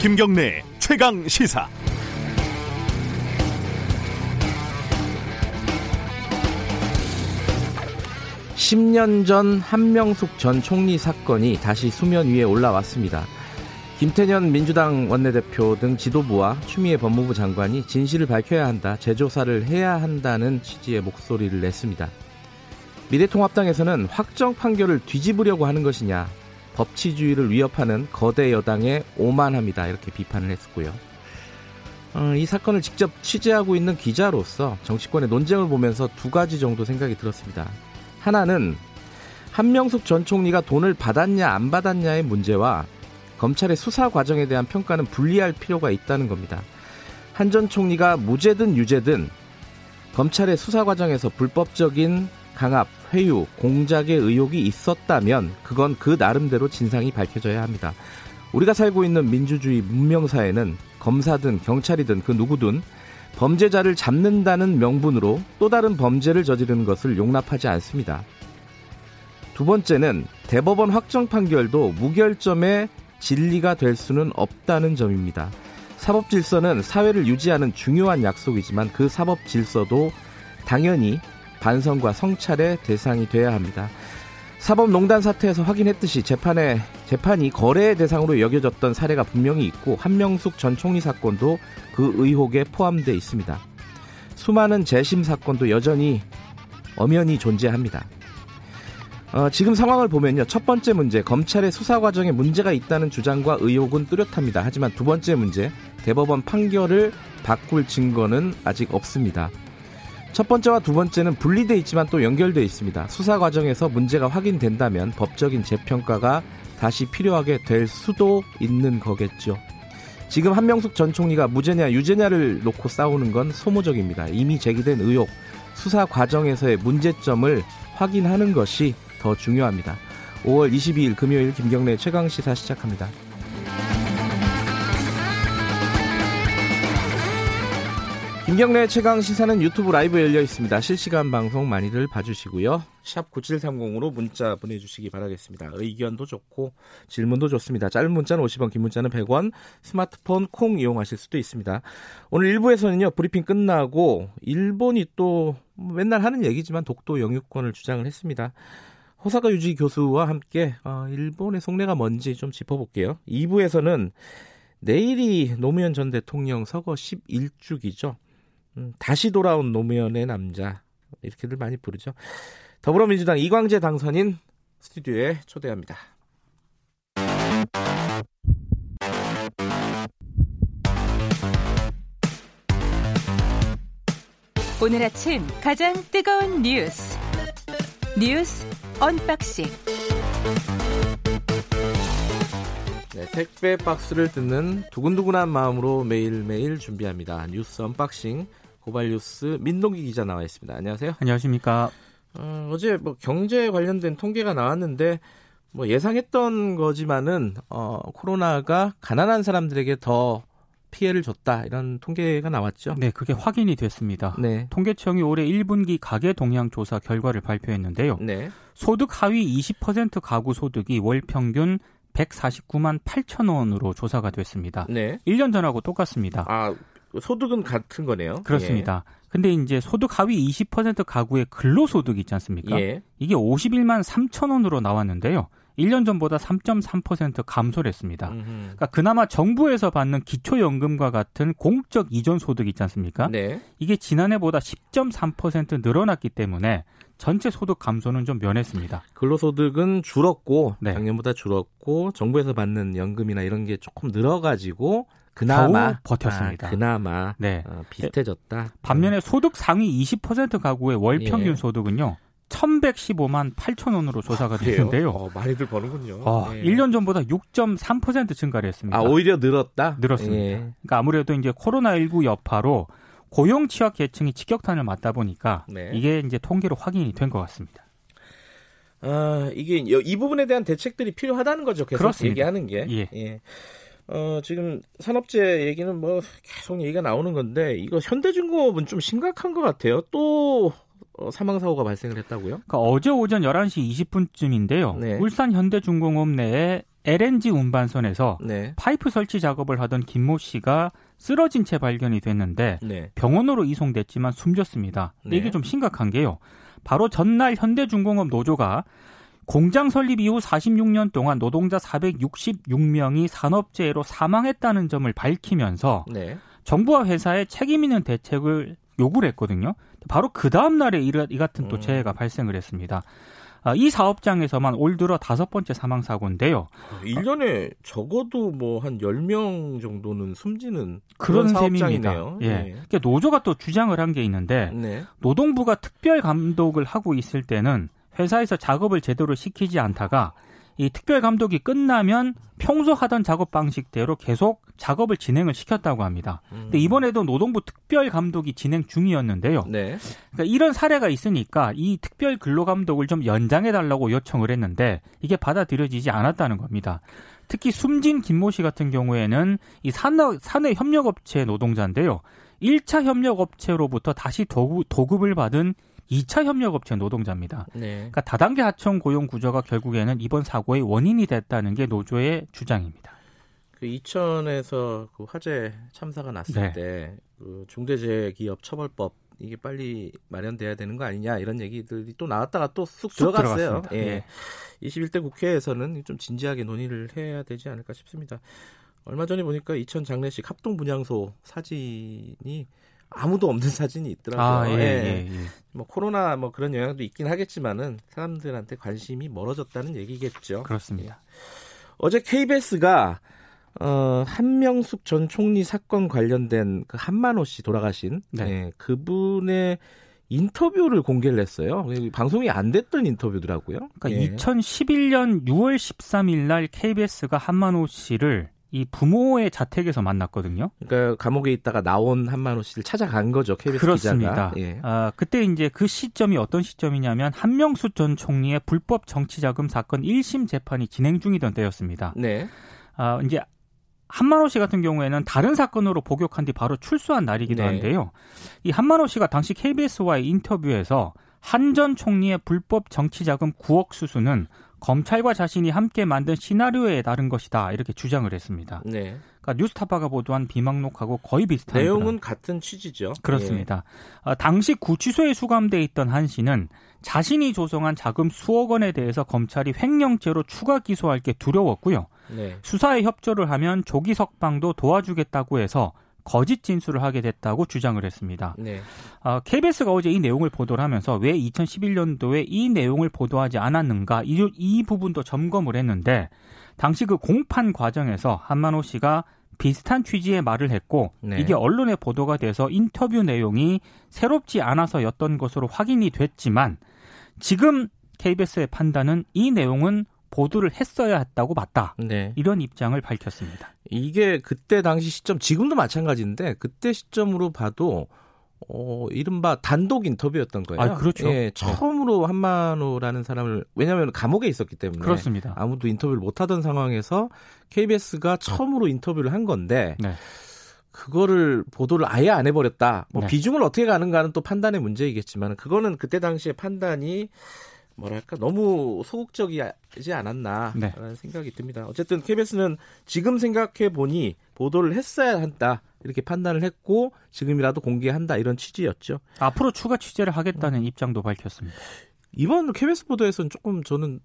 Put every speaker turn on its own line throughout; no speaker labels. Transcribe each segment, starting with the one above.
김경래 최강 시사.
(10년) 전 한명숙 전 총리 사건이 다시 수면 위에 올라왔습니다. 김태년 민주당 원내대표 등 지도부와 추미애 법무부 장관이 진실을 밝혀야 한다, 재조사를 해야 한다는 취지의 목소리를 냈습니다. 미래통합당에서는 확정 판결을 뒤집으려고 하는 것이냐, 법치주의를 위협하는 거대 여당에 오만합니다. 이렇게 비판을 했었고요. 어, 이 사건을 직접 취재하고 있는 기자로서 정치권의 논쟁을 보면서 두 가지 정도 생각이 들었습니다. 하나는 한명숙 전 총리가 돈을 받았냐 안 받았냐의 문제와 검찰의 수사 과정에 대한 평가는 분리할 필요가 있다는 겁니다. 한 전 총리가 무죄든 유죄든 검찰의 수사 과정에서 불법적인 강압, 회유, 공작의 의혹이 있었다면 그건 그 나름대로 진상이 밝혀져야 합니다. 우리가 살고 있는 민주주의 문명사회는 검사든 경찰이든 그 누구든 범죄자를 잡는다는 명분으로 또 다른 범죄를 저지르는 것을 용납하지 않습니다. 두 번째는 대법원 확정 판결도 무결점의 진리가 될 수는 없다는 점입니다. 사법 질서는 사회를 유지하는 중요한 약속이지만 그 사법 질서도 당연히 반성과 성찰의 대상이 돼야 합니다. 사법농단 사태에서 확인했듯이 재판에 재판이 거래의 대상으로 여겨졌던 사례가 분명히 있고 한명숙 전 총리 사건도 그 의혹에 포함돼 있습니다. 수많은 재심 사건도 여전히 엄연히 존재합니다. 어, 지금 상황을 보면요. 첫 번째 문제, 검찰의 수사 과정에 문제가 있다는 주장과 의혹은 뚜렷합니다. 하지만 두 번째 문제, 대법원 판결을 바꿀 증거는 아직 없습니다. 첫 번째와 두 번째는 분리돼 있지만 또 연결돼 있습니다. 수사 과정에서 문제가 확인된다면 법적인 재평가가 다시 필요하게 될 수도 있는 거겠죠. 지금 한명숙 전 총리가 무죄냐 유죄냐를 놓고 싸우는 건 소모적입니다. 이미 제기된 의혹, 수사 과정에서의 문제점을 확인하는 것이 더 중요합니다. 5월 22일 금요일 김경래 최강 시사 시작합니다. 김경래 최강 시사는 유튜브 라이브 열려 있습니다. 실시간 방송 많이들 봐주시고요. 샵 9730으로 문자 보내주시기 바라겠습니다. 의견도 좋고 질문도 좋습니다. 짧은 문자는 50원, 긴 문자는 100원, 스마트폰 콩 이용하실 수도 있습니다. 오늘 1부에서는요, 브리핑 끝나고 일본이 또 맨날 하는 얘기지만 독도 영유권을 주장을 했습니다. 호사카 유지 교수와 함께 어, 일본의 속내가 뭔지 좀 짚어볼게요. 2부에서는 내일이 노무현 전 대통령 서거 11주기죠. 음, 다시 돌아온 노무현의 남자 이렇게들 많이 부르죠. 더불어민주당 이광재 당선인 스튜디오에 초대합니다.
오늘 아침 가장 뜨거운 뉴스 뉴스 unboxing
네, 택배 박스를 뜯는 두근두근한 마음으로 매일매일 준비합니다. 뉴스 unboxing 고발 뉴스 민동기 기자 나와 있습니다. 안녕하세요.
안녕하십니까.
어, 어제 뭐 경제 관련된 통계가 나왔는데 뭐 예상했던 거지만은 어, 코로나가 가난한 사람들에게 더 피해를 줬다 이런 통계가 나왔죠.
네, 그게 확인이 됐습니다. 네. 통계청이 올해 1분기 가계 동향 조사 결과를 발표했는데요. 네. 소득 하위 20% 가구 소득이 월 평균 149만 8천 원으로 조사가 됐습니다. 네. 1년 전하고 똑같습니다.
아, 소득은 같은 거네요.
그렇습니다. 예. 근데 이제 소득 하위 20% 가구의 근로소득 있지 않습니까? 예. 이게 51만 3천 원으로 나왔는데요. 1년 전보다 3.3% 감소를 했습니다. 그러니까 그나마 정부에서 받는 기초연금과 같은 공적 이전 소득 있지 않습니까? 네. 이게 지난해보다 10.3% 늘어났기 때문에 전체 소득 감소는 좀 면했습니다.
근로소득은 줄었고 네. 작년보다 줄었고 정부에서 받는 연금이나 이런 게 조금 늘어가지고 그나마
버텼습니다.
아, 그나마 네. 어, 비슷해졌다.
반면에 소득 상위 20% 가구의 월 평균 예. 소득은요. 1115만 8천 원으로 조사가 아, 됐는데요.
어, 많이들 버는군요.
어, 네. 1년 전보다 6.3% 증가를 했습니다.
아, 오히려 늘었다?
늘었습니다. 예. 그러니까 아무래도 이제 코로나19 여파로 고용 취약 계층이 직격탄을 맞다 보니까 네. 이게 이제 통계로 확인이 된 것 같습니다.
아, 이게 이 부분에 대한 대책들이 필요하다는 거죠. 계속 그렇습니다. 얘기하는 게. 예. 예. 어, 지금 산업재 얘기는 뭐 계속 얘기가 나오는 건데 이거 현대중공업은 좀 심각한 것 같아요. 또 어, 사망 사고가 발생을 했다고요?
그러니까 어제 오전 11시 20분쯤인데요. 네. 울산 현대중공업 내에 LNG 운반선에서 네. 파이프 설치 작업을 하던 김모 씨가 쓰러진 채 발견이 됐는데 네. 병원으로 이송됐지만 숨졌습니다. 네. 이게 좀 심각한 게요. 바로 전날 현대중공업 노조가 공장 설립 이후 46년 동안 노동자 466명이 산업재해로 사망했다는 점을 밝히면서 네. 정부와 회사에 책임 있는 대책을 요구를 했거든요. 바로 그 다음 날에 이 같은 또 음. 재해가 발생을 했습니다. 아, 이 사업장에서만 올 들어 다섯 번째 사망 사고인데요.
1년에 적어도 뭐 한 10명 정도는 숨지는 그런, 그런 셈입니다.
예. 네. 그러니까 노조가 또 주장을 한 게 있는데 네. 노동부가 특별 감독을 하고 있을 때는 회사에서 작업을 제대로 시키지 않다가 이 특별 감독이 끝나면 평소 하던 작업 방식대로 계속 작업을 진행을 시켰다고 합니다. 음. 근데 이번에도 노동부 특별 감독이 진행 중이었는데요. 네. 그러니까 이런 사례가 있으니까 이 특별 근로 감독을 좀 연장해 달라고 요청을 했는데 이게 받아들여지지 않았다는 겁니다. 특히 숨진 김모 씨 같은 경우에는 이 산업 산해 협력업체 노동자인데요. 1차 협력업체로부터 다시 도급, 도급을 받은 2차 협력업체 노동자입니다. 네. 그러니까 다단계 하청 고용 구조가 결국에는 이번 사고의 원인이 됐다는 게 노조의 주장입니다.
그 이천에서 그 화재 참사가 났을 네. 때그 중대재해기업 처벌법 이게 빨리 마련돼야 되는 거 아니냐 이런 얘기들이 또 나왔다가 또쑥 들어갔어요. 예. 예. 21대 국회에서는 좀 진지하게 논의를 해야 되지 않을까 싶습니다. 얼마 전에 보니까 이천 장례식 합동 분향소 사진이 아무도 없는 사진이 있더라고요. 아, 예, 예, 예. 예. 뭐 코로나 뭐 그런 영향도 있긴 하겠지만은 사람들한테 관심이 멀어졌다는 얘기겠죠.
그렇습니다. 예.
어제 KBS가 어, 한명숙 전 총리 사건 관련된 그 한만호 씨 돌아가신 네. 네, 그분의 인터뷰를 공개를 했어요. 방송이 안 됐던 인터뷰더라고요.
그러니까 예. 2011년 6월 13일 날 KBS가 한만호 씨를 이 부모의 자택에서 만났거든요.
그러니까 감옥에 있다가 나온 한만호 씨를 찾아간 거죠. KBS
그렇습니다.
기자가. 예.
아, 그때 이제 그 시점이 어떤 시점이냐면 한명수 전 총리의 불법 정치자금 사건 1심 재판이 진행 중이던 때였습니다. 네. 아, 이제 한만호 씨 같은 경우에는 다른 사건으로 복역한 뒤 바로 출소한 날이기도 네. 한데요. 이 한만호 씨가 당시 KBS와의 인터뷰에서 한 전 총리의 불법 정치자금 9억 수수는 검찰과 자신이 함께 만든 시나리오에 다른 것이다 이렇게 주장을 했습니다. 네. 그러니까 뉴스타파가 보도한 비망록하고 거의 비슷한
내용은 그런. 같은 취지죠.
그렇습니다. 예. 어, 당시 구치소에 수감돼 있던 한 씨는 자신이 조성한 자금 수억 원에 대해서 검찰이 횡령죄로 추가 기소할 게 두려웠고요. 네. 수사에 협조를 하면 조기 석방도 도와주겠다고 해서 거짓 진술을 하게 됐다고 주장을 했습니다. 네. 어, KBS가 어제 이 내용을 보도를 하면서 왜 2011년도에 이 내용을 보도하지 않았는가 이, 이 부분도 점검을 했는데 당시 그 공판 과정에서 한만호 씨가 비슷한 취지의 말을 했고 네. 이게 언론에 보도가 돼서 인터뷰 내용이 새롭지 않아서였던 것으로 확인이 됐지만 지금 KBS의 판단은 이 내용은 보도를 했어야 했다고 맞다. 네. 이런 입장을 밝혔습니다.
이게 그때 당시 시점, 지금도 마찬가지인데 그때 시점으로 봐도 어, 이른바 단독 인터뷰였던 거예요.
아, 그렇죠.
예, 처음으로 한만호라는 사람을 왜냐하면 감옥에 있었기 때문에
그렇습니다.
아무도 인터뷰를 못 하던 상황에서 KBS가 처음으로 인터뷰를 한 건데 네. 그거를 보도를 아예 안 해버렸다. 뭐 네. 비중을 어떻게 가는가는 또 판단의 문제이겠지만 그거는 그때 당시의 판단이 뭐랄까 너무 소극적이지 않았나라는 네. 생각이 듭니다. 어쨌든 KBS는 지금 생각해 보니 보도를 했어야 한다 이렇게 판단을 했고 지금이라도 공개한다 이런 취지였죠.
앞으로 추가 취재를 하겠다는 음. 입장도 밝혔습니다.
이번 KBS 보도에서는 조금 저는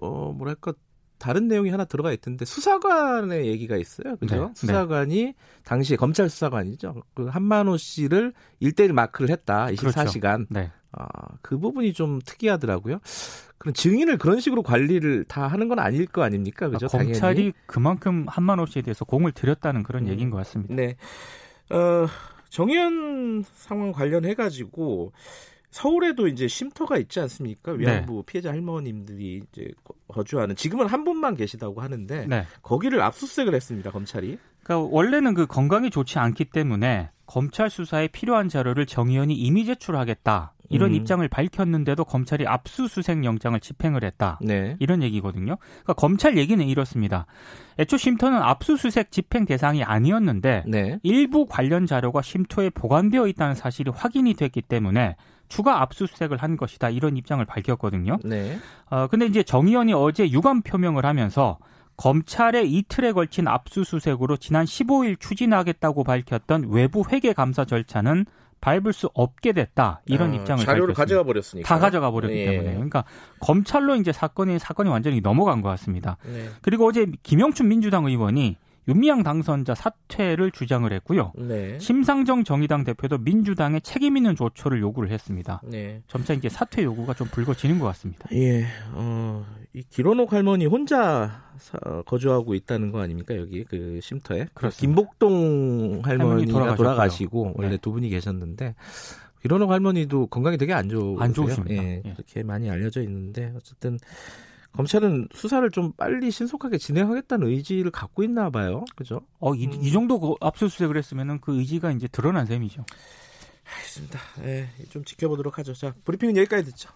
어 뭐랄까 다른 내용이 하나 들어가 있던데 수사관의 얘기가 있어요. 그죠? 네. 수사관이 네. 당시에 검찰 수사관이죠. 그 한만호 씨를 1대1 마크를 했다. 24시간. 그렇죠. 네. 아, 그 부분이 좀 특이하더라고요. 그럼 증인을 그런 식으로 관리를 다 하는 건 아닐 거 아닙니까? 그죠?
아, 검찰이 당연히. 그만큼 한만호 씨에 대해서 공을 들였다는 그런 음. 얘기인 것 같습니다.
네. 어, 정의연 상황 관련해 가지고 서울에도 이제 쉼터가 있지 않습니까? 위안부 네. 피해자 할머님들이 이제 거주하는 지금은 한 분만 계시다고 하는데 네. 거기를 압수수색을 했습니다 검찰이.
그러니까 원래는 그 건강이 좋지 않기 때문에 검찰 수사에 필요한 자료를 정의연이 이미 제출하겠다 이런 음. 입장을 밝혔는데도 검찰이 압수수색 영장을 집행을 했다 네. 이런 얘기거든요. 그러니까 검찰 얘기는 이렇습니다. 애초 쉼터는 압수수색 집행 대상이 아니었는데 네. 일부 관련 자료가 쉼터에 보관되어 있다는 사실이 확인이 됐기 때문에 추가 압수수색을 한 것이다 이런 입장을 밝혔거든요. 네. 어 근데 이제 정의연이 어제 유감 표명을 하면서 검찰의 이틀에 걸친 압수수색으로 지난 15일 추진하겠다고 밝혔던 외부 회계 감사 절차는 밟을 수 없게 됐다 이런 아, 입장을
자료를 밝혔습니다. 가져가 버렸으니까
다 가져가 버렸기 예. 때문에 그러니까 검찰로 이제 사건이 사건이 완전히 넘어간 것 같습니다. 네. 그리고 어제 김영춘 민주당 의원이 윤미향 당선자 사퇴를 주장을 했고요. 네. 심상정 정의당 대표도 민주당의 책임 있는 조처를 요구를 했습니다. 네. 점차 이제 사퇴 요구가 좀 불거지는 것 같습니다.
예, 어, 이 기로녹 할머니 혼자 사, 거주하고 있다는 거 아닙니까 여기 그 쉼터에? 그렇습니다. 김복동 할머니가 돌아가시고 원래 네. 두 분이 계셨는데 기로녹 할머니도 건강이 되게 안 좋으세요.
안 좋으십니다.
예, 예. 그렇게 많이 알려져 있는데 어쨌든 검찰은 수사를 좀 빨리 신속하게 진행하겠다는 의지를 갖고 있나 봐요. 그죠?
어, 이, 음. 이 정도 그 압수수색을 했으면은 그 의지가 이제 드러난 셈이죠.
알겠습니다. 예, 좀 지켜보도록 하죠. 자, 브리핑은 여기까지 듣죠.